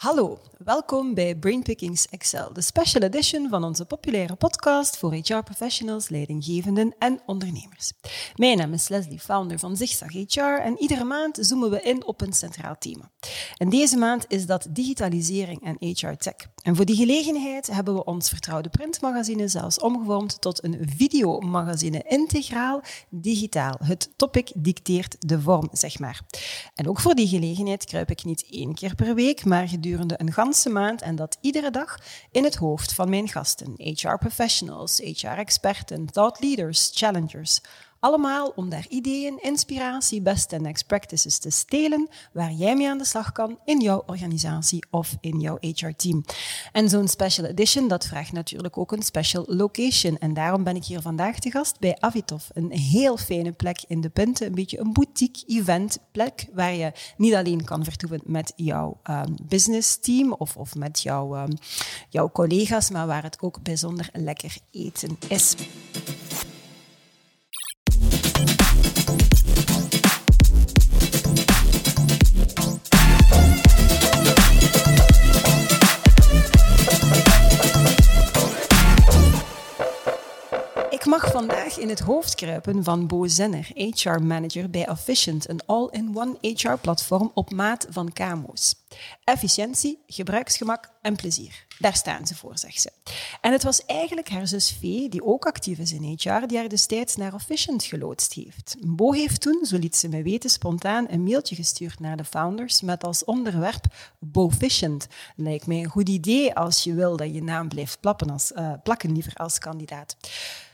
Hallo, welkom bij Brainpickings Excel, de special edition van onze populaire podcast voor HR-professionals, leidinggevenden en ondernemers. Mijn naam is Leslie, founder van Zigzag HR en iedere maand zoomen we in op een centraal thema. En deze maand is dat digitalisering en HR-tech. En voor die gelegenheid hebben we ons vertrouwde printmagazine zelfs omgevormd tot een videomagazine integraal digitaal. Het topic dicteert de vorm, zeg maar. En ook voor die gelegenheid kruip ik niet één keer per week, maar gedurende gedurende een ganse maand en dat iedere dag in het hoofd van mijn gasten, HR-professionals, HR-experten, thought leaders, challengers, allemaal om daar ideeën, inspiratie, best en next practices te stelen waar jij mee aan de slag kan in jouw organisatie of in jouw HR-team. En zo'n special edition, dat vraagt natuurlijk ook een special location. En daarom ben ik hier vandaag te gast bij Avitov. Een heel fijne plek in de Punten, een beetje een boutique event plek waar je niet alleen kan vertoeven met jouw um, business team of, of met jouw, um, jouw collega's, maar waar het ook bijzonder lekker eten is. In het hoofd kruipen van Bo Zenner, HR-manager bij Efficient, een all-in-one HR-platform op maat van KMO's. Efficiëntie, gebruiksgemak en plezier. Daar staan ze voor, zegt ze. En het was eigenlijk haar zus Vee, die ook actief is in HR, die haar destijds naar Efficient geloodst heeft. Bo heeft toen, zo liet ze me weten, spontaan een mailtje gestuurd naar de founders met als onderwerp Bofficient. Lijkt mij een goed idee als je wil dat je naam blijft plakken, als, uh, plakken liever als kandidaat.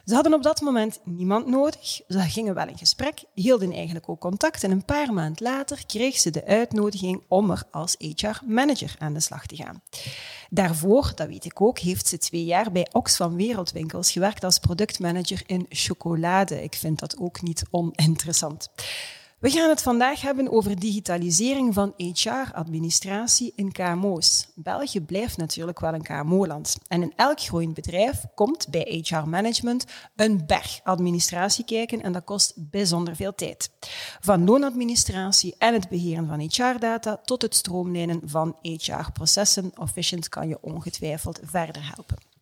Ze hadden op dat moment niemand nodig. Ze gingen wel in gesprek, hielden eigenlijk ook contact en een paar maanden later kreeg ze de uitnodiging om er als HR-manager aan de slag te gaan. Daarvoor, dat weet ik ook, heeft ze twee jaar bij Oxfam Wereldwinkels gewerkt als productmanager in chocolade. Ik vind dat ook niet oninteressant. We gaan het vandaag hebben over digitalisering van HR-administratie in KMO's. België blijft natuurlijk wel een KMO-land. En in elk groeiend bedrijf komt bij HR-management een berg administratie kijken en dat kost bijzonder veel tijd. Van loonadministratie en het beheren van HR-data tot het stroomlijnen van HR-processen. Efficient kan je ongetwijfeld verder helpen.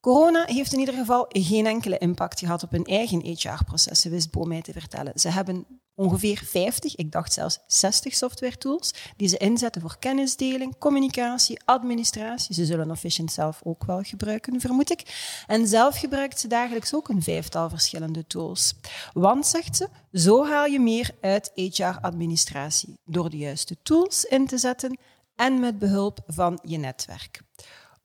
Corona heeft in ieder geval geen enkele impact gehad op hun eigen HR-processen, wist Bo mij te vertellen. Ze hebben ongeveer 50, ik dacht zelfs 60 software tools, die ze inzetten voor kennisdeling, communicatie, administratie. Ze zullen Efficient zelf ook wel gebruiken, vermoed ik. En zelf gebruikt ze dagelijks ook een vijftal verschillende tools. Want, zegt ze, zo haal je meer uit HR-administratie door de juiste tools in te zetten en met behulp van je netwerk.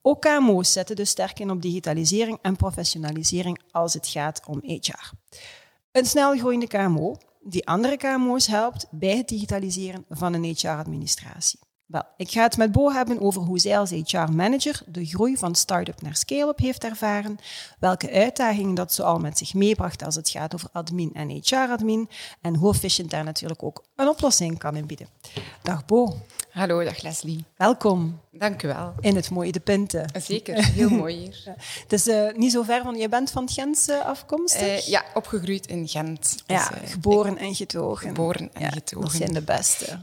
Ook KMO's zetten dus sterk in op digitalisering en professionalisering als het gaat om HR. Een snelgroeiende KMO die andere KMO's helpt bij het digitaliseren van een HR-administratie. Wel, ik ga het met Bo hebben over hoe zij als HR-manager de groei van start-up naar scale-up heeft ervaren, welke uitdagingen dat zo al met zich meebracht als het gaat over admin en HR-admin en hoe Efficient daar natuurlijk ook een oplossing kan inbieden. Dag Bo. Hallo, dag Leslie. Welkom. Dank u wel. In het mooie De Pinten. Zeker, heel mooi hier. Het is uh, niet zo ver van, je bent van Gent uh, afkomstig? Uh, ja, opgegroeid in Gent. Ja, dus, geboren en getogen. Geboren en ja, getogen. Dat zijn de beste.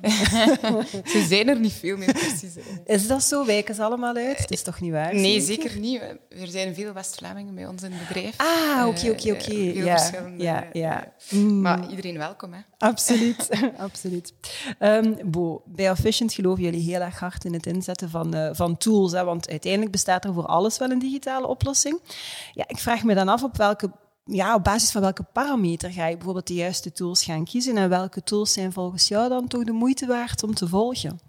Ze zijn er niet veel meer precies. Is dat zo? Wijken ze allemaal uit? Het is toch niet waar? Nee, zeker niet. Er zijn veel West-Vlamingen bij ons in het bedrijf. Ah, oké, oké, oké. Ja, ja, ja. Mm. Maar iedereen welkom, hè? Absoluut, absoluut. Um, Bo, bij Efficient geloven jullie heel erg hard in het inzetten van, uh, van tools, hè, want uiteindelijk bestaat er voor alles wel een digitale oplossing. Ja, ik vraag me dan af op welke ja, op basis van welke parameter ga je bijvoorbeeld de juiste tools gaan kiezen en welke tools zijn volgens jou dan toch de moeite waard om te volgen?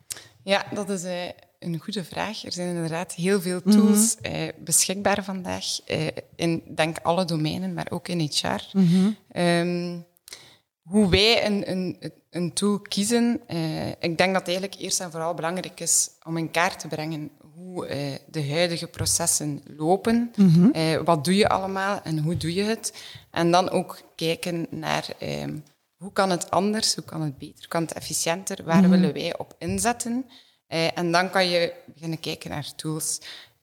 Ja, dat is uh, een goede vraag. Er zijn inderdaad heel veel tools mm beschikbaar vandaag in denk alle domeinen, maar ook in HR. Mm -hmm. um, hoe wij een, een, een tool kiezen, uh, ik denk dat het eigenlijk eerst en vooral belangrijk is om in kaart te brengen hoe uh, de huidige processen lopen. Mm -hmm. uh, wat doe je allemaal en hoe doe je het? En dan ook kijken naar ehm, hoe kan het anders, hoe kan het beter, hoe kan het efficiënter, waar mm -hmm. willen wij op inzetten? en dan kan je beginnen kijken naar tools.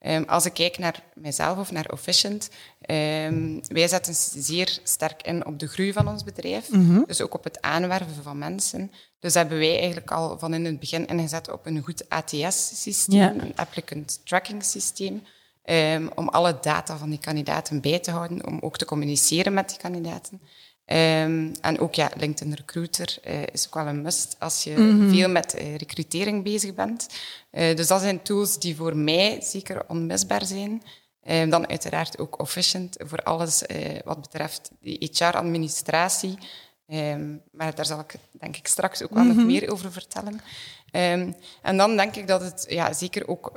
Um, als ik kijk naar mijzelf of naar Efficient, um, wij zetten zeer sterk in op de groei van ons bedrijf. Mm -hmm. Dus ook op het aanwerven van mensen. Dus hebben wij eigenlijk al van in het begin ingezet op een goed ATS-systeem, een applicant tracking systeem, um, om alle data van die kandidaten bij te houden, om ook te communiceren met die kandidaten. Um, en ook ja, LinkedIn Recruiter uh, is ook wel een must als je mm -hmm. veel met uh, recrutering bezig bent. Uh, dus dat zijn tools die voor mij zeker onmisbaar zijn. Um, dan uiteraard ook Officient voor alles wat betreft de HR-administratie. Um, maar daar zal ik denk ik straks ook wel mm -hmm. nog meer over vertellen. En dan denk ik dat het ja, zeker ook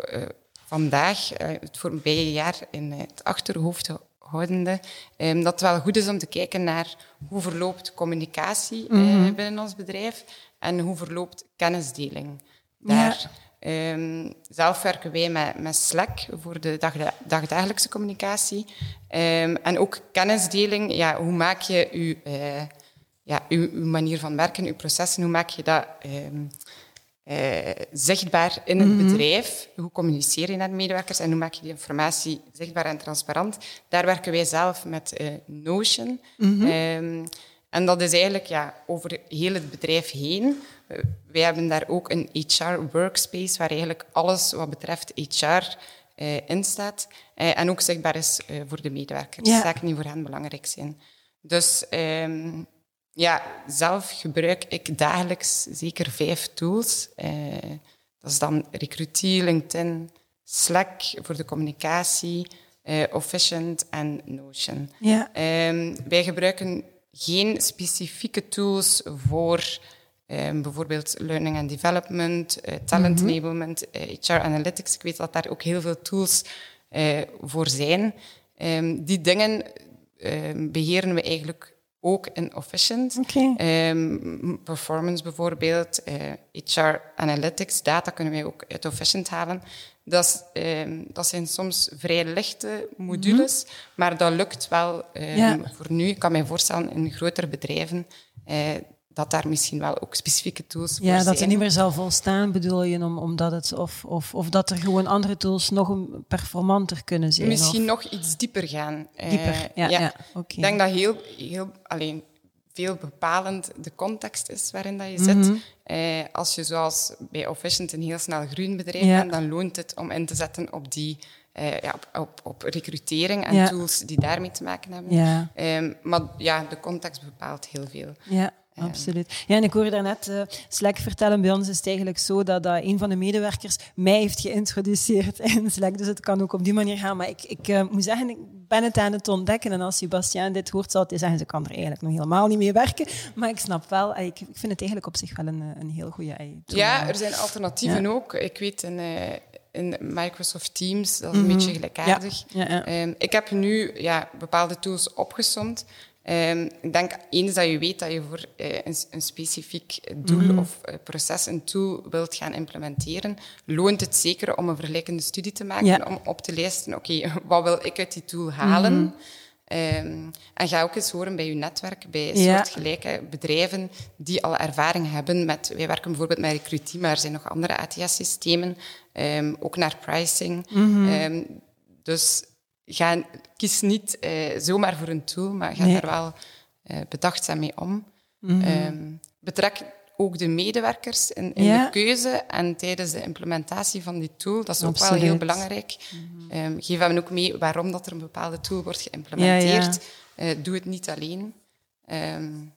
vandaag, het voorbije jaar, in het achterhoofd houdende, um, dat het wel goed is om te kijken naar hoe verloopt communicatie mm -hmm. uh, binnen ons bedrijf en hoe verloopt kennisdeling. Daar, ja. um, zelf werken wij met, met Slack voor de dag, dagdagelijkse communicatie. Um, en ook kennisdeling, ja, hoe maak je je ja, uw, uw, manier van werken, uw processen, hoe maak je dat uh, zichtbaar in het mm -hmm. bedrijf? Hoe communiceer je naar de medewerkers en hoe maak je die informatie zichtbaar en transparant? Daar werken wij zelf met uh, Notion. Mm -hmm. um, en dat is eigenlijk ja, over heel het bedrijf heen. Uh, wij hebben daar ook een HR-workspace waar eigenlijk alles wat betreft HR in staat. en ook zichtbaar is voor de medewerkers. Ja. Zaken die voor hen belangrijk zijn. Dus um, ja, zelf gebruik ik dagelijks zeker vijf tools. Uh, dat is dan Recruitie, LinkedIn, Slack voor de communicatie, uh, Officient en Notion. Ja. Um, wij gebruiken geen specifieke tools voor um, bijvoorbeeld learning and development, uh, talent mm -hmm. enablement, HR analytics. Ik weet dat daar ook heel veel tools voor zijn. Um, die dingen beheren we eigenlijk ook in Officient. Okay. Um, performance bijvoorbeeld, uh, eh, HR Analytics, data kunnen wij ook uit Officient halen. Dat, um, dat zijn soms vrij lichte modules, mm -hmm. maar dat lukt wel um, ja. voor nu. Ik kan mij voorstellen in grotere bedrijven uh, dat daar misschien wel ook specifieke tools voor ja, zijn. dat ze niet meer zal volstaan, bedoel je, om, omdat het, of, of, of dat er gewoon andere tools nog performanter kunnen zijn? Misschien of? nog iets dieper gaan. Dieper, uh, ja. ja. ja. Okay. Ik denk dat heel, heel alleen veel bepalend de context is waarin dat je zit. Mm -hmm. uh, als je zoals bij Officient een heel snel groen bedrijf ja. bent, dan loont het om in te zetten op die uh, ja, op, op, op, recrutering en ja. tools die daarmee te maken hebben. Ja. Um, maar ja, de context bepaalt heel veel. Ja. Absoluut. Ja, en ik hoorde daarnet uh, Slack vertellen, bij ons is het eigenlijk zo dat, dat een van de medewerkers mij heeft geïntroduceerd in Slack, dus het kan ook op die manier gaan. Maar ik, ik uh, moet zeggen, ik ben het aan het ontdekken en als Sebastiaan dit hoort, zal hij zeggen, ze kan er eigenlijk nog helemaal niet mee werken. Maar ik snap wel, ik, ik vind het eigenlijk op zich wel een, een heel goede tool. Ja, er zijn alternatieven ja. ook. Ik weet, in, uh, in Microsoft Teams, dat is een mm -hmm. beetje gelijkaardig. Ja. Ja, um, ik heb nu ja, bepaalde tools opgesomd, Um, ik denk eens dat je weet dat je voor uh, een, een, specifiek doel mm -hmm. of uh, proces een tool wilt gaan implementeren, loont het zeker om een vergelijkende studie te maken, ja. om op te lijsten, oké, okay, wat wil ik uit die tool halen? Mm -hmm. Um, en ga ook eens horen bij je netwerk, bij ja. soortgelijke bedrijven die al ervaring hebben met... Wij werken bijvoorbeeld met Recruitie, maar er zijn nog andere ATS-systemen, um, ook naar pricing. Mm -hmm. um, dus ga, kies niet uh, zomaar voor een tool, maar ga nee. daar wel uh, bedachtzaam mee om. Mm -hmm. um, betrek ook de medewerkers in, in ja. de keuze en tijdens de implementatie van die tool. Dat is Absoluut. ook wel heel belangrijk. Mm -hmm. um, geef hem ook mee waarom dat er een bepaalde tool wordt geïmplementeerd. Ja, ja. Uh, doe het niet alleen. Um,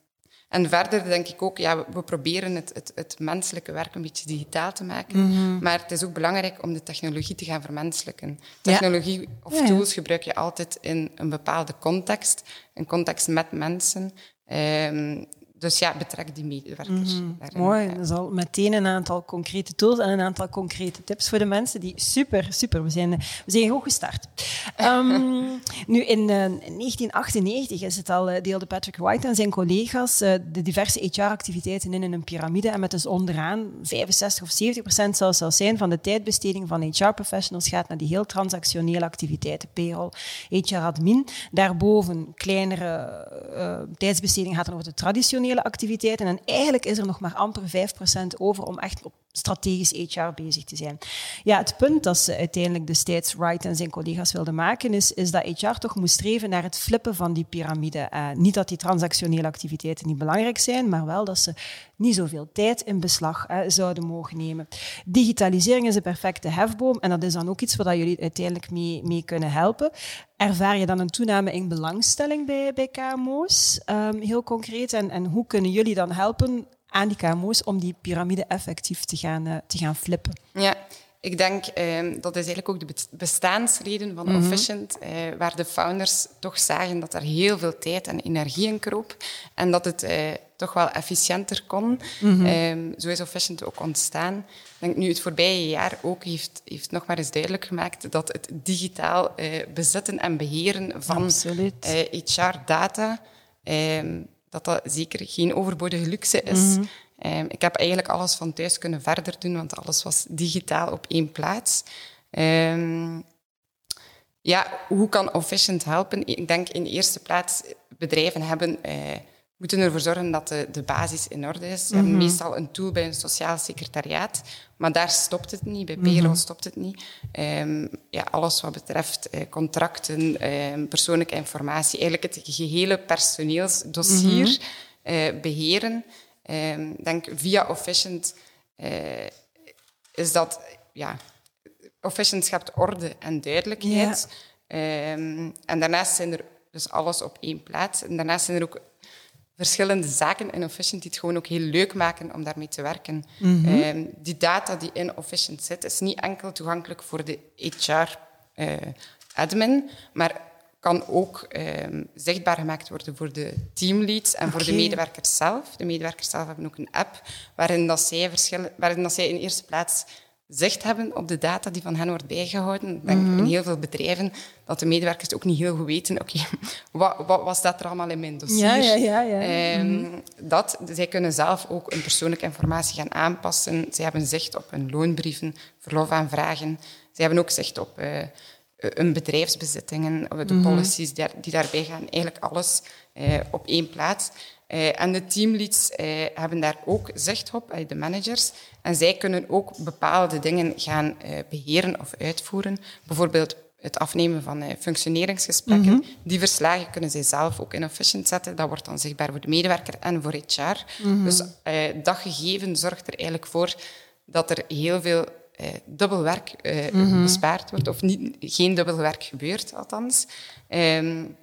en verder denk ik ook, ja, we proberen het, het, het menselijke werk een beetje digitaal te maken. Mm -hmm. Maar het is ook belangrijk om de technologie te gaan vermenselijken. Technologie ja. of tools gebruik je altijd in een bepaalde context. Een context met mensen. Um, dus ja, betrek die medewerkers. Mm -hmm. Mooi, ja. dus al meteen een aantal concrete tools en een aantal concrete tips voor de mensen die super, super, we zijn, we zijn goed gestart. Um, nu, in uh, 1998 is het al, uh, deelde Patrick White en zijn collega's uh, de diverse HR-activiteiten in in een piramide en met dus onderaan 65 of 70 procent zal zelfs zijn van de tijdbesteding van HR-professionals gaat naar die heel transactionele activiteiten, payroll, HR-admin. Daarboven kleinere tijdsbesteding gaat dan over de traditionele activiteiten. En eigenlijk is er nog maar amper 5% over om echt op strategisch HR bezig te zijn. Ja, het punt dat ze uiteindelijk destijds Wright en zijn collega's wilden maken, is, is dat HR toch moest streven naar het flippen van die piramide. Uh, niet dat die transactionele activiteiten niet belangrijk zijn, maar wel dat ze niet zoveel tijd in beslag hè, zouden mogen nemen. Digitalisering is een perfecte hefboom en dat is dan ook iets waar jullie uiteindelijk mee, mee kunnen helpen. Ervaar je dan een toename in belangstelling bij, bij KMO's, um, heel concreet? En, en hoe kunnen jullie dan helpen aan die KMO's om die piramide effectief te gaan, uh, te gaan flippen? Ja, ik denk um, dat is eigenlijk ook de bestaansreden van mm Efficient, uh, waar de founders toch zagen dat er heel veel tijd en energie in kroop en dat het uh, toch wel efficiënter kon. Mm -hmm. um, zo is Efficient ook ontstaan. Ik denk nu het voorbije jaar ook heeft, heeft nog maar eens duidelijk gemaakt dat het digitaal uh, bezetten en beheren van HR-data, um, dat dat zeker geen overbodige luxe is. Mm -hmm. Um, ik heb eigenlijk alles van thuis kunnen verder doen, want alles was digitaal op één plaats. Um, ja, hoe kan Efficient helpen? Ik denk in de eerste plaats, bedrijven hebben, uh, moeten ervoor zorgen dat de, de basis in orde is. Ze mm -hmm. hebben meestal een tool bij een sociaal secretariaat, maar daar stopt het niet. Bij payroll mm -hmm. stopt het niet. Um, ja, alles wat betreft uh, contracten, persoonlijke informatie, eigenlijk het gehele personeelsdossier mm -hmm. uh, beheren. Um, denk via Efficient uh, is dat, ja, Efficient schept orde en duidelijkheid. Ja. Um, en daarnaast zijn er dus alles op één plaats. En daarnaast zijn er ook verschillende zaken in Efficient die het gewoon ook heel leuk maken om daarmee te werken. Mm -hmm. um, die data die in Efficient zit, is niet enkel toegankelijk voor de HR-admin, uh, maar kan ook um, zichtbaar gemaakt worden voor de teamleads en okay. voor de medewerkers zelf. De medewerkers zelf hebben ook een app waarin, dat zij, verschillen, waarin dat zij in eerste plaats zicht hebben op de data die van hen wordt bijgehouden. Ik denk mm -hmm. in heel veel bedrijven dat de medewerkers ook niet heel goed weten, oké, okay, wat, wat, wat staat er allemaal in mijn dossier? Ja, ja, ja, ja. Um, mm -hmm. dat, zij kunnen zelf ook hun persoonlijke informatie gaan aanpassen. Zij hebben zicht op hun loonbrieven, verlofaanvragen. Zij hebben ook zicht op... Uh, hun bedrijfsbezittingen, de mm -hmm. policies die, die, daarbij gaan, eigenlijk alles uh, op één plaats. Uh, en de teamleads uh, hebben daar ook zicht op, de managers. En zij kunnen ook bepaalde dingen gaan beheren of uitvoeren. Bijvoorbeeld het afnemen van functioneringsgesprekken. Mm -hmm. Die verslagen kunnen zij zelf ook in Efficient zetten. Dat wordt dan zichtbaar voor de medewerker en voor HR. Mm -hmm. Dus dat gegeven zorgt er eigenlijk voor dat er heel veel uh, dubbel werk mm -hmm. bespaard wordt, of niet, geen dubbel werk gebeurt, althans. Um,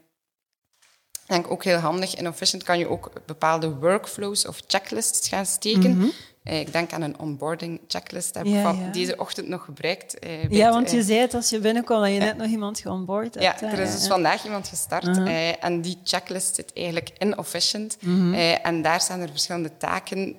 ik denk ook heel handig. In Efficient kan je ook bepaalde workflows of checklists gaan steken. Mm -hmm. uh, ik denk aan een onboarding checklist. Heb ik ja, van ja. deze ochtend nog gebruikt. ja, want je zei het als je binnenkwam dat je net nog iemand geonboard hebt. Ja, er is dus vandaag iemand gestart. -huh. en die checklist zit eigenlijk in Efficient. Mm -hmm. en daar zijn er verschillende taken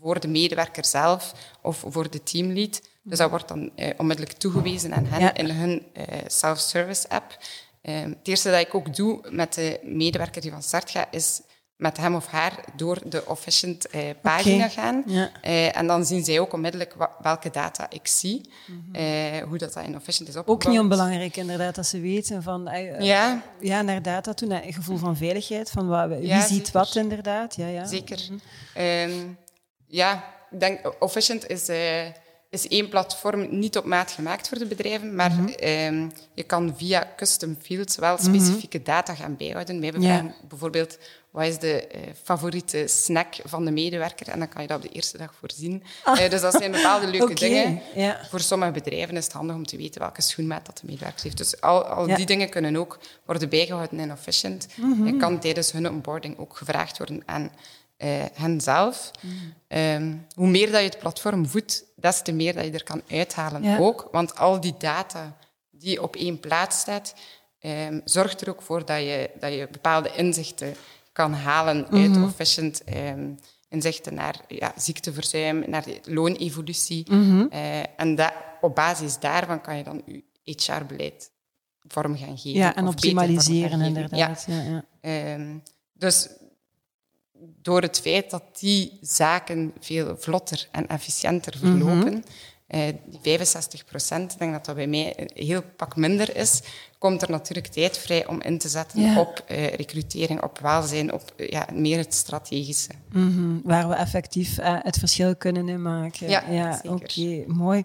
voor de medewerker zelf of voor de teamlead. Dus dat wordt dan uh, onmiddellijk toegewezen aan hen ja. in hun uh, self-service app. Uh, het eerste dat ik ook doe met de medewerker die van start gaat, is met hem of haar door de Efficient pagina okay. gaan. Ja. en dan zien zij ook onmiddellijk welke data ik zie, mm -hmm. hoe dat, dat in Efficient is opgebouwd. Ook niet onbelangrijk inderdaad, dat ze weten van, ja. ja, naar data toe, naar een gevoel van veiligheid, van wat, wie ja, ziet zeker. wat inderdaad. Ja, ja. Zeker. Mm -hmm. ja, ik denk, Efficient is is één platform niet op maat gemaakt voor de bedrijven, maar mm -hmm. um, je kan via custom fields wel specifieke mm -hmm. data gaan bijhouden. Wij ja. bijvoorbeeld wat is de uh, favoriete snack van de medewerker en dan kan je dat op de eerste dag voorzien. Ah. Uh, dus dat zijn bepaalde leuke okay. dingen. Voor sommige bedrijven is het handig om te weten welke schoenmaat dat de medewerker heeft. Dus al, die dingen kunnen ook worden bijgehouden in Efficient. Mm -hmm. Je kan tijdens hun onboarding ook gevraagd worden aan uh, henzelf. Mm. Um, hoe meer dat je het platform voedt, des te meer dat je er kan uithalen ja. ook. Want al die data die op één plaats staat, um, zorgt er ook voor dat je, dat je bepaalde inzichten kan halen mm -hmm. uit Efficient. Um, inzichten naar ja, ziekteverzuim, naar loonevolutie. Mm -hmm. uh, en dat, op basis daarvan kan je dan je HR-beleid vorm gaan geven. Ja, en optimaliseren inderdaad. Ja. Ja, ja. Um, dus door het feit dat die zaken veel vlotter en efficiënter verlopen, mm die 65 procent, ik denk dat dat bij mij een heel pak minder is, komt er natuurlijk tijd vrij om in te zetten op uh, recrutering, op welzijn, op ja, meer het strategische. Mm Waar we effectief uh, het verschil kunnen in maken. Ja, ja oké, mooi.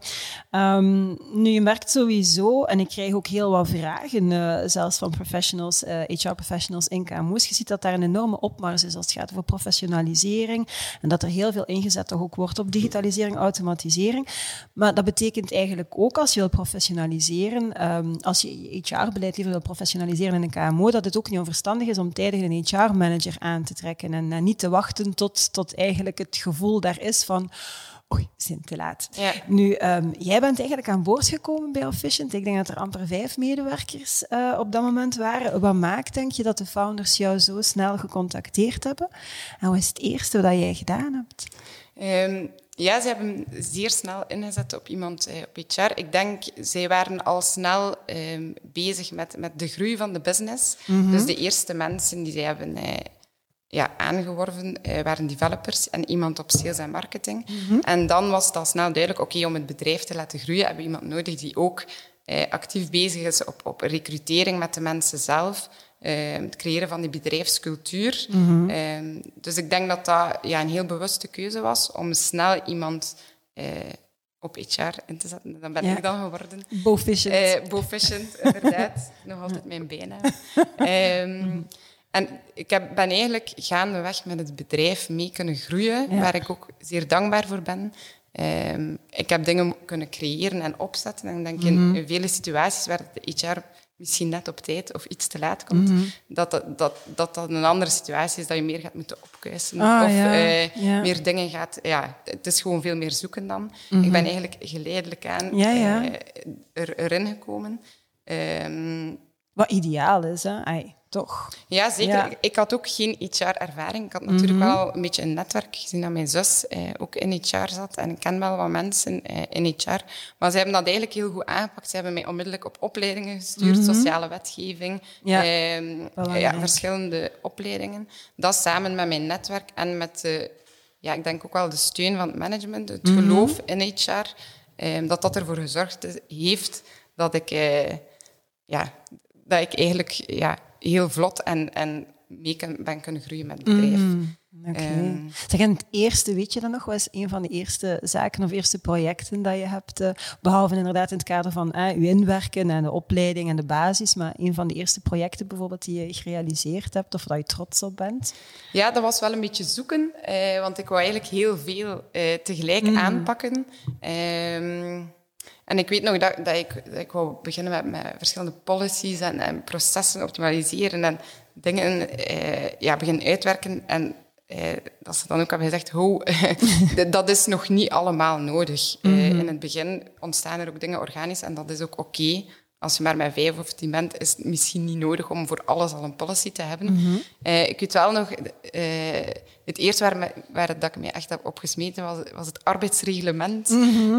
Um, nu, je merkt sowieso, en ik krijg ook heel wat vragen, zelfs van professionals, HR-professionals in KMO's. Je ziet dat daar een enorme opmars is als het gaat over professionalisering en dat er heel veel ingezet toch ook wordt op digitalisering, automatisering. Maar dat betekent eigenlijk ook, als je wil professionaliseren, um, als je HR HR-beleid liever wil professionaliseren in een KMO, dat het ook niet onverstandig is om tijdig een HR-manager aan te trekken en, en, niet te wachten tot, tot eigenlijk het gevoel daar is van oei, we zijn te laat. Ja. Nu, um, jij bent eigenlijk aan boord gekomen bij Efficient. Ik denk dat er amper vijf medewerkers uh, op dat moment waren. Wat maakt, denk je, dat de founders jou zo snel gecontacteerd hebben? En wat is het eerste wat jij gedaan hebt? Um, ja, ze hebben zeer snel ingezet op iemand eh, op HR. Ik denk, zij waren al snel eh, bezig met, met de groei van de business. Mhm. Dus de eerste mensen die zij hebben eh, ja, aangeworven eh, waren developers en iemand op sales en marketing. Mhm. En dan was het al snel duidelijk, oké, om het bedrijf te laten groeien, hebben we iemand nodig die ook eh, actief bezig is op, op recrutering met de mensen zelf. Uh, het creëren van die bedrijfscultuur. Mhm. Uh, dus ik denk dat dat ja, een heel bewuste keuze was om snel iemand uh, op HR in te zetten. Dan ben Ja. ik dan geworden. Bofficient. Eh inderdaad. Nog altijd mijn bijnaam. Ehm, en ik heb, ben eigenlijk gaandeweg met het bedrijf mee kunnen groeien, Ja. waar ik ook zeer dankbaar voor ben. Ehm, ik heb dingen kunnen creëren en opzetten. En ik denk in, in vele situaties waar de HR misschien net op tijd of iets te laat komt, dat, dat, dat, dat dat een andere situatie is, dat je meer gaat moeten opkuisen. Ah, of ja. eh, Ja. meer dingen gaat... Ja, het is gewoon veel meer zoeken dan. Ik ben eigenlijk geleidelijk aan Ja, eh, er, erin gekomen. Ehm, Wat ideaal is, hè? Ai, toch? ja, zeker. Ja. Ik, had ook geen HR-ervaring. Ik had natuurlijk wel een beetje een netwerk gezien dat mijn zus eh, ook in HR zat. En ik ken wel wat mensen eh, in HR. Maar ze hebben dat eigenlijk heel goed aangepakt. Ze hebben mij onmiddellijk op opleidingen gestuurd, sociale wetgeving, Ja, ehm, ja, verschillende opleidingen. Dat samen met mijn netwerk en met de, ja, ik denk ook wel de steun van het management, het geloof in HR, ehm, dat dat ervoor gezorgd heeft dat ik, eh, ja, dat ik eigenlijk ja, heel vlot en, en mee kan, ben kunnen groeien met het bedrijf. Oké. Ehm. Zeg, en het eerste, weet je dan nog, wat is een van de eerste zaken of eerste projecten dat je hebt, eh, behalve inderdaad in het kader van eh, uw inwerken en de opleiding en de basis, maar een van de eerste projecten bijvoorbeeld die je gerealiseerd hebt of dat je trots op bent? Ja, dat was wel een beetje zoeken, eh, want ik wou eigenlijk heel veel tegelijk aanpakken. Ehm, en ik weet nog dat, dat, ik, dat ik wou beginnen met, met verschillende policies en, en processen optimaliseren en dingen eh, ja, beginnen uitwerken. En eh, dat ze dan ook hebben gezegd, ho, dat is nog niet allemaal nodig. Eh, in het begin ontstaan er ook dingen organisch en dat is ook oké. Als je maar met vijf of tien bent, is het misschien niet nodig om voor alles al een policy te hebben. Eh, ik weet wel nog, eh, het eerste waar, me, waar dat ik me echt heb opgesmeten was, was het arbeidsreglement.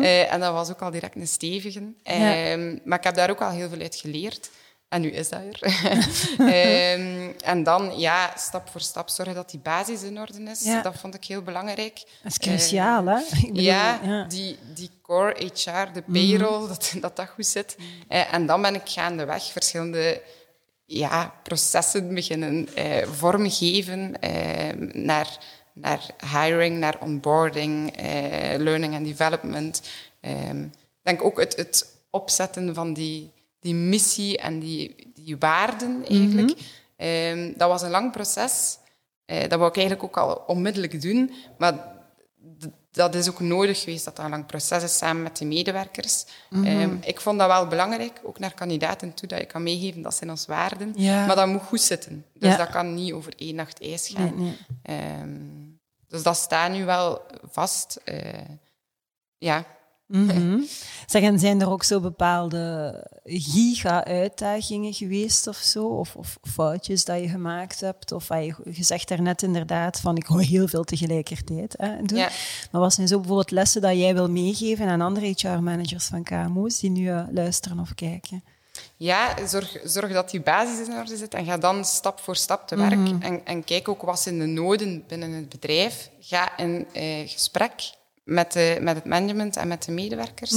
Eh, en dat was ook al direct een stevige. Ehm, Maar ik heb daar ook al heel veel uit geleerd. En nu is dat er. Ehm, en dan, ja, stap voor stap zorgen dat die basis in orde is. Ja. Dat vond ik heel belangrijk. Dat is cruciaal, hè? Ik bedoel, Ja, ja. Die, die core HR, de payroll, dat, dat dat goed zit. Eh, en dan ben ik gaandeweg verschillende ja, processen beginnen eh, vormgeven eh, naar, naar hiring, naar onboarding, eh, learning and development. Ehm, ik denk ook het, het opzetten van die, die missie en die, die waarden eigenlijk. Ehm, dat was een lang proces. Eh, dat wou ik eigenlijk ook al onmiddellijk doen. Maar dat is ook nodig geweest dat dat een lang proces is samen met de medewerkers. Ehm, ik vond dat wel belangrijk, ook naar kandidaten toe, dat je kan meegeven dat zijn ons waarden. Ja. Maar dat moet goed zitten. Dus Ja. dat kan niet over één nacht ijs gaan. Nee, nee. Ehm, dus dat staat nu wel vast. Eh, ja. Zeg, en zijn er ook zo bepaalde giga-uitdagingen geweest of zo? Of, of foutjes dat je gemaakt hebt? Of wat je, je zegt daarnet inderdaad van ik hou heel veel tegelijkertijd hè, doen. Ja. Maar wat zijn zo bijvoorbeeld lessen dat jij wil meegeven aan andere HR-managers van KMO's die nu eh, luisteren of kijken? Ja, zorg, zorg dat die basis in orde zit en ga dan stap voor stap te werk. Mhm. En, en kijk ook wat zijn de noden binnen het bedrijf. Ga in eh, gesprek met, de, met het management en met de medewerkers.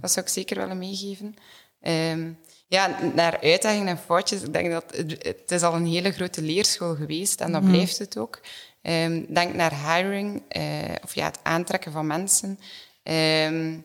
Dat zou ik zeker willen meegeven. Ehm, ja, naar uitdagingen en foutjes. Ik denk dat het, het, is al een hele grote leerschool geweest en dat blijft het ook. Um, denk naar hiring, uh, of ja, het aantrekken van mensen. Um,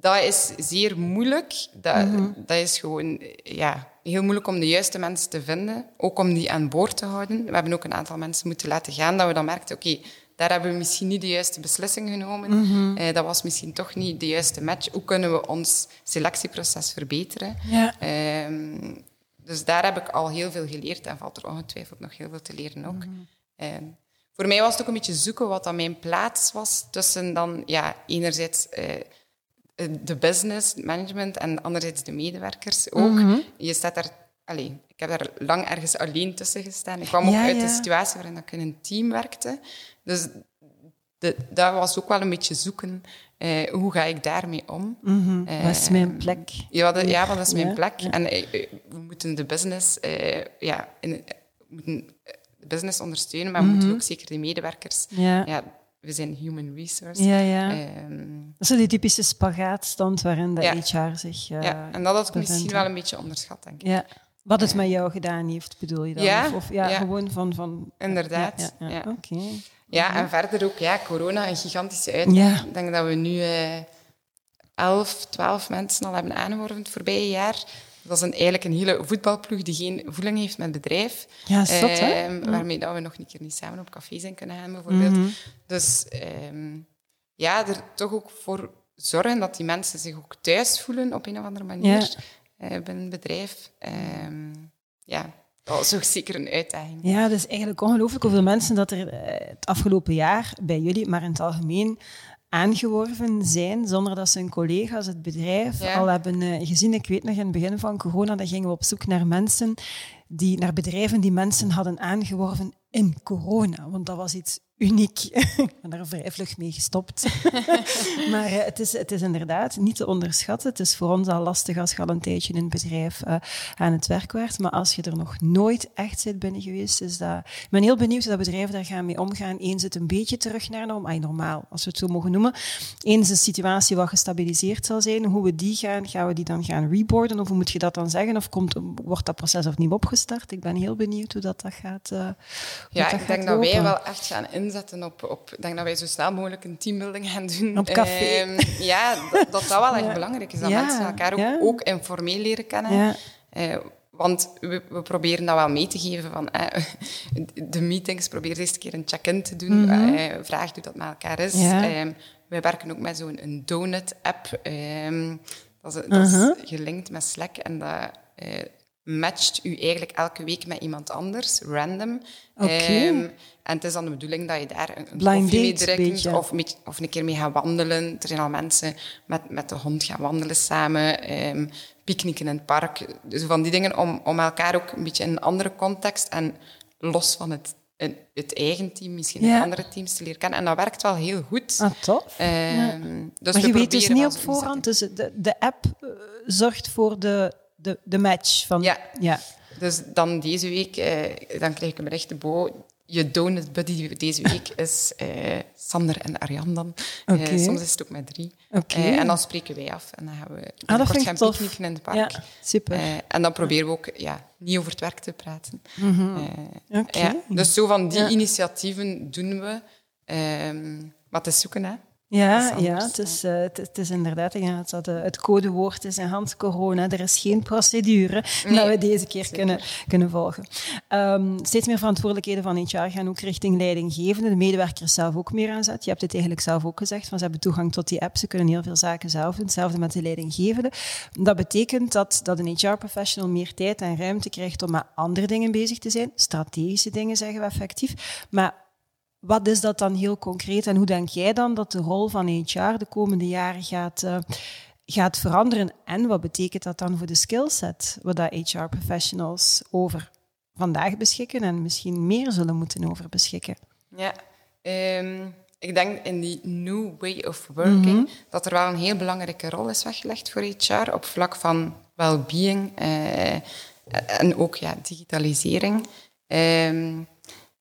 dat is zeer moeilijk. Dat, dat is gewoon ja, heel moeilijk om de juiste mensen te vinden. Ook om die aan boord te houden. We hebben ook een aantal mensen moeten laten gaan, dat we dan merkten, oké, daar hebben we misschien niet de juiste beslissing genomen. Mm dat was misschien toch niet de juiste match. Hoe kunnen we ons selectieproces verbeteren? Ja. Uh, dus daar heb ik al heel veel geleerd en valt er ongetwijfeld nog heel veel te leren ook. Uh, voor mij was het ook een beetje zoeken wat dan mijn plaats was tussen dan, ja, enerzijds uh, de business management en anderzijds de medewerkers ook. Mhm. Je staat daar, allez, ik heb daar lang ergens alleen tussen gestaan. Ik kwam ook uit de situatie waarin ik in een team werkte. Dus de, dat was ook wel een beetje zoeken. Eh, hoe ga ik daarmee om? Mm wat is mijn plek? Ja, de, ja wat is mijn plek? En eh, we moeten de business, ja, in, moeten de business ondersteunen, maar we moeten mhm. ook zeker de medewerkers. Ja. we zijn human resource. Ja, ja. Um, dat is die typische spagaatstand waarin de HR zich. ja, en dat had ik misschien wel een beetje onderschat, denk ik. Ja. Wat het met jou gedaan heeft, bedoel je dan? Ja, of, ja, gewoon van... van Inderdaad. Ja, Oké. Ja, en verder ook ja, corona, een gigantische uitdaging. Ik denk dat we nu uh, 11, 12 mensen al hebben aangeworven het voorbije jaar. Dat is een, eigenlijk een hele voetbalploeg die geen voeling heeft met bedrijf. Ja, zot, hè? Uh, waarmee dat we nog een keer niet samen op café zijn kunnen gaan, bijvoorbeeld. Mm -hmm. Dus um, ja, er toch ook voor zorgen dat die mensen zich ook thuis voelen op een of andere manier. Uh, binnen het bedrijf. Uh, ja, dat is ook zeker een uitdaging. Ja, dat is eigenlijk ongelooflijk hoeveel mensen dat er uh, het afgelopen jaar bij jullie, maar in het algemeen, aangeworven zijn zonder dat ze hun collega's, het bedrijf, ja. al hebben uh, gezien. Ik weet nog in het begin van corona, dan gingen we op zoek naar mensen, die, naar bedrijven die mensen hadden aangeworven in corona. Want dat was iets uniek. ik ben daar vrij vlug mee gestopt. maar uh, het, is, het is inderdaad niet te onderschatten. Het is voor ons al lastig als je al een tijdje in een bedrijf uh, aan het werk werd. Maar als je er nog nooit echt zit binnen geweest, is dat... Ik ben heel benieuwd hoe dat bedrijven daar gaan mee omgaan. Eens het een beetje terug naar normaal, normaal, als we het zo mogen noemen. Eens de situatie wat gestabiliseerd zal zijn, hoe we die gaan, gaan we die dan gaan reboarden? Of hoe moet je dat dan zeggen? Of komt, wordt dat proces opnieuw opgestart? Ik ben heel benieuwd hoe dat, dat gaat uh, Ja, ik denk dat wij wel echt gaan in inzetten op, op... Ik denk dat wij zo snel mogelijk een teambuilding gaan doen. Op café. Uh, ja, dat, dat dat wel echt belangrijk is. Dat ja, mensen elkaar ook, ja. ook, informeel leren kennen. Uh, want we, we, proberen dat wel mee te geven van uh, de meetings, probeer eens een keer een check-in te doen. Mm -hmm. uh, vraag hoe dat met elkaar is. Uh, wij werken ook met zo'n donut-app. Ehm, dat, is, dat -huh. is gelinkt met Slack en dat matcht u eigenlijk elke week met iemand anders, random. Okay. Um, en het is dan de bedoeling dat je daar een, een koffie mee drinkt of, of een keer mee gaat wandelen. Er zijn al mensen met, met de hond gaan wandelen samen, um, picknicken in het park. Dus van die dingen om, om elkaar ook een beetje in een andere context en los van het, het eigen team, misschien ja. andere teams te leren kennen. En dat werkt wel heel goed. Ah, tof. Um, ja. dus maar je weet dus niet op voorhand, dus de, de app uh, zorgt voor de de, de match. Van, ja. ja. Dus dan deze week, eh, dan krijg ik een bericht, Bo, je donut buddy deze week is uh, Sander en Arjan dan. Okay. Uh, soms is het ook met drie. Okay. Uh, en dan spreken wij af en dan gaan we ah, dat gaan picknicken in het park. Ja, super. en dan proberen we ook ja, niet over het werk te praten. Mm -hmm. okay. ja, dus zo van die initiatieven doen we. Um, wat is zoeken, hè? Ja, ja het, is, uh, het, het, is inderdaad ja, het, dat, uh, het codewoord is in hand corona. Er is geen procedure nee, dat we deze keer kunnen, kunnen volgen. Um, steeds meer verantwoordelijkheden van HR gaan ook richting leidinggevende. De medewerkers zelf ook meer aanzet. Je hebt het eigenlijk zelf ook gezegd, van ze hebben toegang tot die app. Ze kunnen heel veel zaken zelf doen. Hetzelfde met de leidinggevende. Dat betekent dat, dat een HR-professional meer tijd en ruimte krijgt om met andere dingen bezig te zijn. Strategische dingen zeggen we effectief. Maar wat is dat dan heel concreet en hoe denk jij dan dat de rol van HR de komende jaren gaat, uh, gaat veranderen? En wat betekent dat dan voor de skillset waar dat HR-professionals over vandaag beschikken en misschien meer zullen moeten over beschikken? Ja, um, ik denk in die new way of working mm -hmm. dat er wel een heel belangrijke rol is weggelegd voor HR op vlak van well-being uh, en ook ja, digitalisering. Um,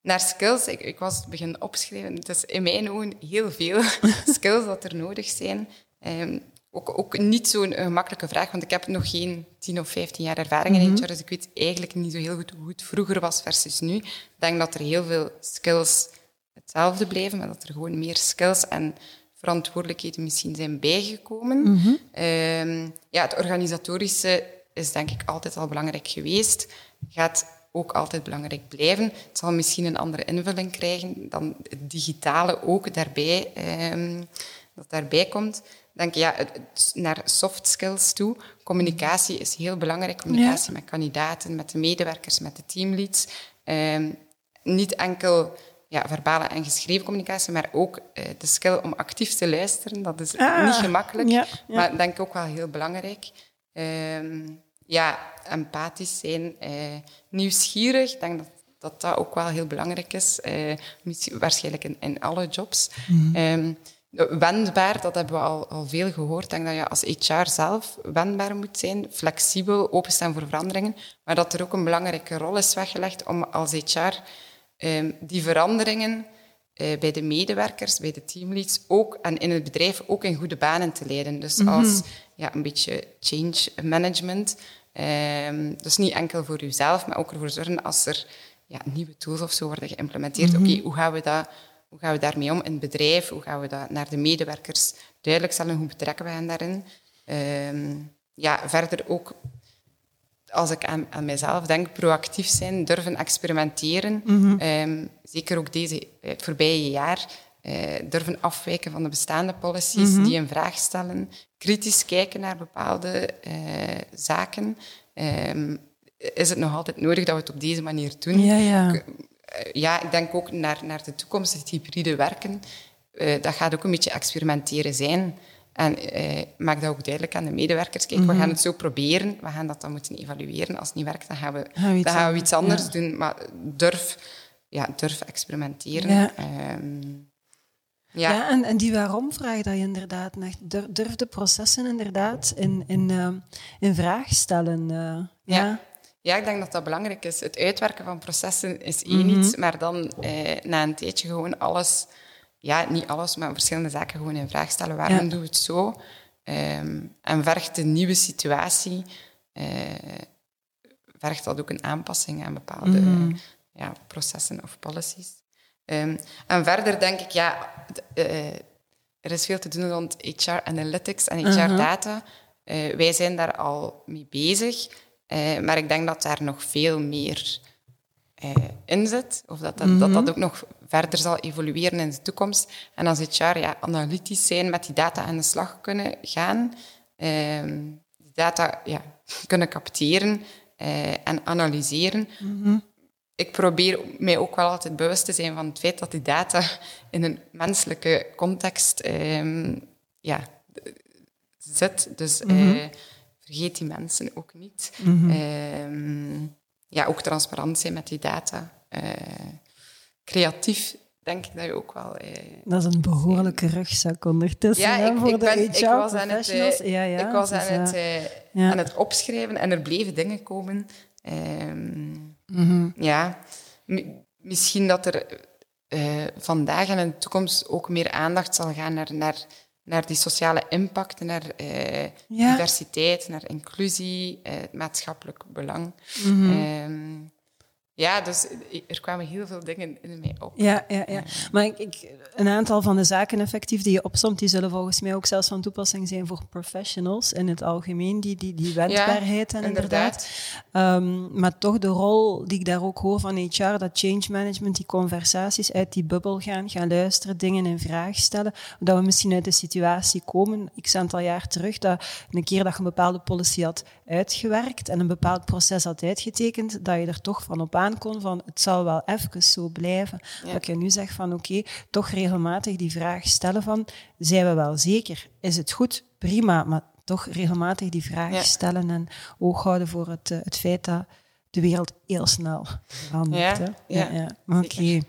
Naar skills, ik, ik was het begin opschrijven. Het is in mijn ogen heel veel skills dat er nodig zijn. Ehm, ook, ook niet zo'n gemakkelijke vraag, want ik heb nog geen 10 of 15 jaar ervaring in HR, dus ik weet eigenlijk niet zo heel goed hoe het vroeger was versus nu. Ik denk dat er heel veel skills hetzelfde blijven, maar dat er gewoon meer skills en verantwoordelijkheden misschien zijn bijgekomen. Ehm, ja, het organisatorische is denk ik altijd al belangrijk geweest. Gaat ook altijd belangrijk blijven. Het zal misschien een andere invulling krijgen dan het digitale ook daarbij, ehm, dat daarbij komt. Denk ja, het, naar soft skills toe. Communicatie is heel belangrijk. Communicatie met kandidaten, met de medewerkers, met de teamleads. Ehm, niet enkel ja, verbale en geschreven communicatie, maar ook uh, de skill om actief te luisteren. Dat is Ah, niet gemakkelijk, ja, ja. maar denk ik ook wel heel belangrijk. Ehm, ja, empathisch zijn, eh, nieuwsgierig. Ik denk dat, dat dat ook wel heel belangrijk is. eh, waarschijnlijk in, in alle jobs. Ehm, wendbaar, dat hebben we al, al veel gehoord. Ik denk dat je als HR zelf wendbaar moet zijn, flexibel, openstaan voor veranderingen. Maar dat er ook een belangrijke rol is weggelegd om als HR ehm, die veranderingen bij de medewerkers, bij de teamleads ook en in het bedrijf ook in goede banen te leiden. Dus als ja, een beetje change management. Dus niet enkel voor uzelf, maar ook ervoor zorgen als er ja, nieuwe tools of zo worden geïmplementeerd. Oké, hoe gaan we dat hoe gaan we daarmee om in het bedrijf? Hoe gaan we dat naar de medewerkers duidelijk stellen? Hoe betrekken we hen daarin? Ehm, ja, verder ook, als ik aan, aan mijzelf denk, proactief zijn, durven experimenteren. Ehm, zeker ook deze, het voorbije jaar. eh, durven afwijken van de bestaande policies, die in vraag stellen. Kritisch kijken naar bepaalde eh, zaken. Ehm, is het nog altijd nodig dat we het op deze manier doen? Ja, ja. Eh, ja, ik denk ook naar, naar de toekomst, het hybride werken. eh, dat gaat ook een beetje experimenteren zijn. En eh, maak dat ook duidelijk aan de medewerkers. Kijk, we gaan het zo proberen. We gaan dat dan moeten evalueren. Als het niet werkt, dan gaan we, Gaan we iets dan gaan we iets anders doen. Maar durf, ja, durf experimenteren. Ja. Ehm, Ja, ja. en, en die waarom-vraag dat je inderdaad naar dur- durf de processen inderdaad in, in, eh, in vraag stellen. eh, ja. Ja. Ik denk dat dat belangrijk is. Het uitwerken van processen is één iets, maar dan eh, na een tijdje gewoon alles, ja, niet alles, maar verschillende zaken gewoon in vraag stellen. Waarom Ja. doen we het zo? Ehm, en vergt de nieuwe situatie, eh, vergt dat ook een aanpassing aan bepaalde ja, processen of policies. Ehm, en verder denk ik, ja, eh, er is veel te doen rond HR Analytics en HR Data. Eh, wij zijn daar al mee bezig, maar ik denk dat daar nog veel meer eh, in zit. Of dat dat, dat dat ook nog verder zal evolueren in de toekomst. En als HR ja, analytisch zijn, met die data aan de slag kunnen gaan, ehm, die data ja, kunnen capteren eh, en analyseren. Ik probeer mij ook wel altijd bewust te zijn van het feit dat die data in een menselijke context ehm, ja, zit. Dus eh, vergeet die mensen ook niet. Ehm, ja, ook transparant zijn met die data. Eh, creatief denk ik dat je ook wel... eh, Dat is een behoorlijke rugzak ondertussen ja, ik, voor ik, de ik was, aan het, eh, HR-professionals. ja, ja, ik was dus, aan, het, eh, aan het opschrijven en er bleven dingen komen. Ehm, Mhm. Ja, mi- misschien dat er vandaag en in de toekomst ook meer aandacht zal gaan naar, naar, naar die sociale impact, naar eh, Ja. diversiteit, naar inclusie, eh, maatschappelijk belang. Mhm. Ehm, ja, dus er kwamen heel veel dingen in mij op. Ja, ja, ja. Maar ik, ik, een aantal van de zaken effectief die je opsomt, die zullen volgens mij ook zelfs van toepassing zijn voor professionals in het algemeen, die, die, die wendbaarheid en inderdaad. Ehm, maar toch de rol die ik daar ook hoor van HR, dat change management, die conversaties uit die bubbel gaan, gaan luisteren, dingen in vraag stellen. Dat we misschien uit de situatie komen, x aantal jaar terug, dat een keer dat je een bepaalde policy had uitgewerkt en een bepaald proces had uitgetekend, dat je er toch van op aan kon van het zal wel even zo blijven. Dat je nu zegt van oké, toch regelmatig die vraag stellen van zijn we wel zeker? Is het goed? Prima, maar toch regelmatig die vraag Ja. stellen en oog houden voor het, eh, het feit dat de wereld heel snel verandert. Ja, ja, Oké.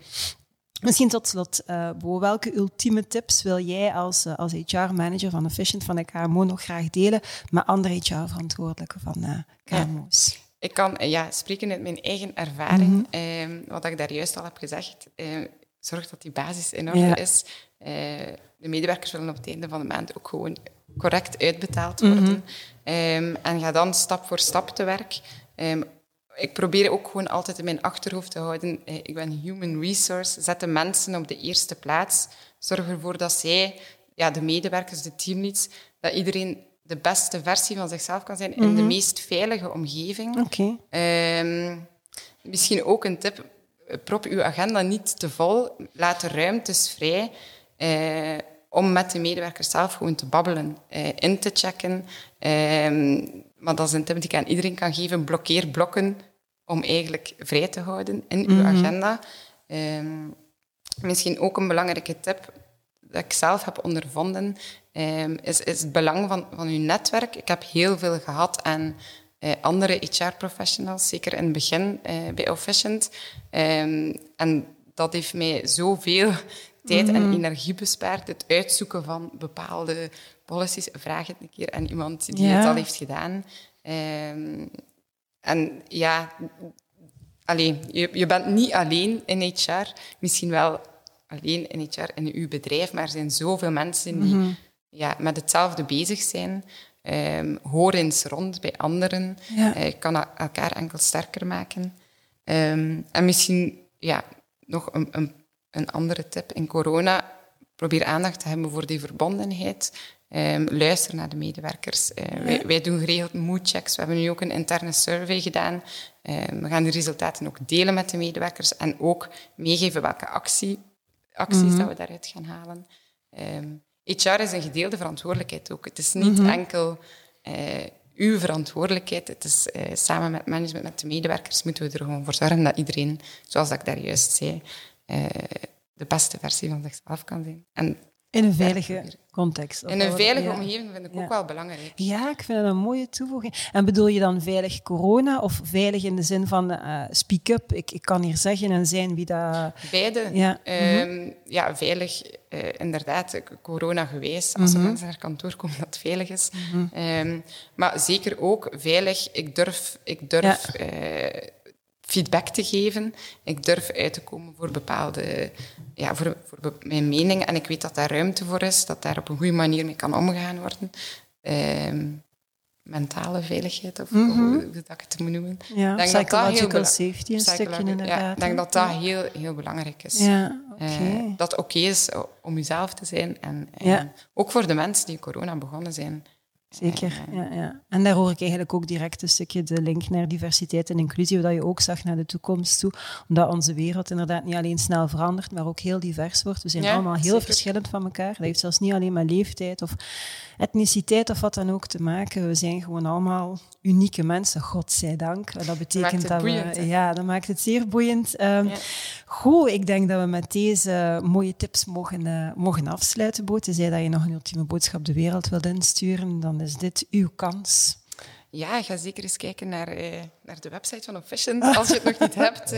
Misschien tot slot, eh, Bo, welke ultieme tips wil jij als, eh, als HR-manager van Efficient van de KMO nog graag delen met andere HR-verantwoordelijken van eh, KMO's? Ik kan ja, spreken uit mijn eigen ervaring. Ehm, wat ik daar juist al heb gezegd. Uh, zorg dat die basis in orde is. Uh, de medewerkers willen op het einde van de maand ook gewoon correct uitbetaald worden. Ehm, en ga dan stap voor stap te werk. Um, ik probeer ook gewoon altijd in mijn achterhoofd te houden. Eh, ik ben human resource. Zet de mensen op de eerste plaats. Zorg ervoor dat zij, ja, de medewerkers, de teamleads, dat iedereen de beste versie van zichzelf kan zijn in de mhm. meest veilige omgeving. Okay. Ehm, misschien ook een tip. Prop uw agenda niet te vol. Laat de ruimtes vrij. Uh, om met de medewerkers zelf gewoon te babbelen, uh, in te checken. Uh, maar dat is een tip die ik aan iedereen kan geven. Blokkeer blokken om eigenlijk vrij te houden in uw mhm. agenda. Um, misschien ook een belangrijke tip dat ik zelf heb ondervonden, um, is, is het belang van, van uw netwerk. Ik heb heel veel gehad aan uh, andere HR-professionals, zeker in het begin uh, bij Officient. Um, en dat heeft mij zoveel tijd en mhm. energie bespaard. Het uitzoeken van bepaalde policies. Vraag het een keer aan iemand die het al heeft gedaan. Um, en ja, alleen, je, je bent niet alleen in HR. Misschien wel alleen in HR in uw bedrijf, maar er zijn zoveel mensen die mhm. ja, met hetzelfde bezig zijn. Um, hoor eens rond bij anderen. Ja. Uh, kan elkaar enkel sterker maken. Um, en misschien ja, nog een, een, een andere tip. In corona probeer aandacht te hebben voor die verbondenheid. Um, luister naar de medewerkers. Uh, wij, wij, doen geregeld moodchecks. We hebben nu ook een interne survey gedaan. We gaan de resultaten ook delen met de medewerkers en ook meegeven welke actie, acties mm dat we daaruit gaan halen. Um, ehm, HR is een gedeelde verantwoordelijkheid ook. Het is niet mhm. enkel uh, uw verantwoordelijkheid. Het is uh, samen met management, met de medewerkers, moeten we er gewoon voor zorgen dat iedereen, zoals ik daar juist zei, de beste versie van zichzelf kan zijn. En in een veilige context. In een veilige omgeving vind ik ook wel belangrijk. Ja, ik vind dat een mooie toevoeging. En bedoel je dan veilig corona of veilig in de zin van uh, speak up? Ik, ik kan hier zeggen en zijn wie dat... Beide. Ja, um, ja veilig, uh, inderdaad, corona geweest. Als mm mensen naar kantoor komen, dat veilig is. Mhm. um, maar zeker ook veilig, ik durf, ik durf uh, feedback te geven. Ik durf uit te komen voor bepaalde, ja, voor, voor mijn mening. En ik weet dat daar ruimte voor is, dat daar op een goede manier mee kan omgegaan worden. Ehm, mentale veiligheid, of mm -hmm. hoe dat ik het moet noemen. Ja, denk dat dat heel safety een stukje inderdaad. Ja, ik denk dat dat heel, heel belangrijk is. Ja, okay. uh, dat het oké is om jezelf te zijn. En, en ook voor de mensen die corona begonnen zijn, Zeker, ja, ja. En daar hoor ik eigenlijk ook direct een stukje de link naar diversiteit en inclusie, wat je ook zag naar de toekomst toe. Omdat onze wereld inderdaad niet alleen snel verandert, maar ook heel divers wordt. We zijn allemaal heel verschillend van elkaar. Dat heeft zelfs niet alleen met leeftijd of etniciteit of wat dan ook te maken. We zijn gewoon allemaal unieke mensen, godzijdank. Dat betekent dat, we... Ja, dat maakt het zeer boeiend. Um, Goed, ik denk dat we met deze mooie tips mogen, uh, mogen afsluiten, Boot. Tenzij dat je nog een ultieme boodschap de wereld wilt insturen, dan is dit uw kans. Ja, ga zeker eens kijken naar, uh, naar de website van Officient, als je het nog niet hebt.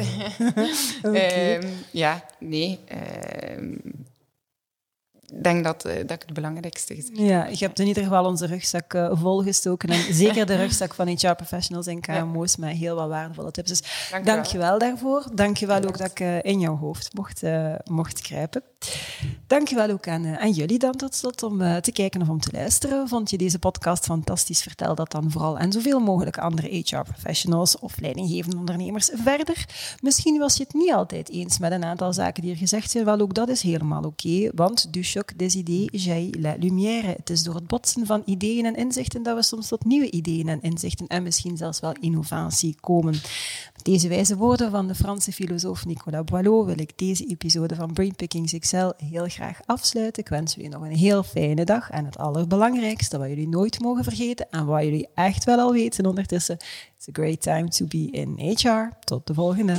okay. um, ja, nee. Ik denk dat, uh, dat ik het belangrijkste gezegd Ja, je hebt in ieder geval onze rugzak uh, volgestoken. En zeker de rugzak van HR Professionals en KMO's met heel wat waardevolle tips. Dus dank, je wel daarvoor. Dank je wel ook dat ik uh, in jouw hoofd mocht, mocht kruipen. Dank je wel ook aan, aan jullie dan tot slot om te kijken of om te luisteren. Vond je deze podcast fantastisch? Vertel dat dan vooral aan zoveel mogelijk andere HR Professionals of leidinggevende ondernemers verder. Misschien was je het niet altijd eens met een aantal zaken die er gezegd zijn. Wel, ook dat is helemaal oké, want dus choc des idées jaillit la lumière. Het is door het botsen van ideeën en inzichten dat we soms tot nieuwe ideeën en inzichten en misschien zelfs wel innovatie komen. Met deze wijze woorden van de Franse filosoof Nicolas Boileau wil ik deze episode van Brainpickings XL heel graag afsluiten. Ik wens jullie nog een heel fijne dag en het allerbelangrijkste wat jullie nooit mogen vergeten en wat jullie echt wel al weten ondertussen. It's a great time to be in HR. Tot de volgende.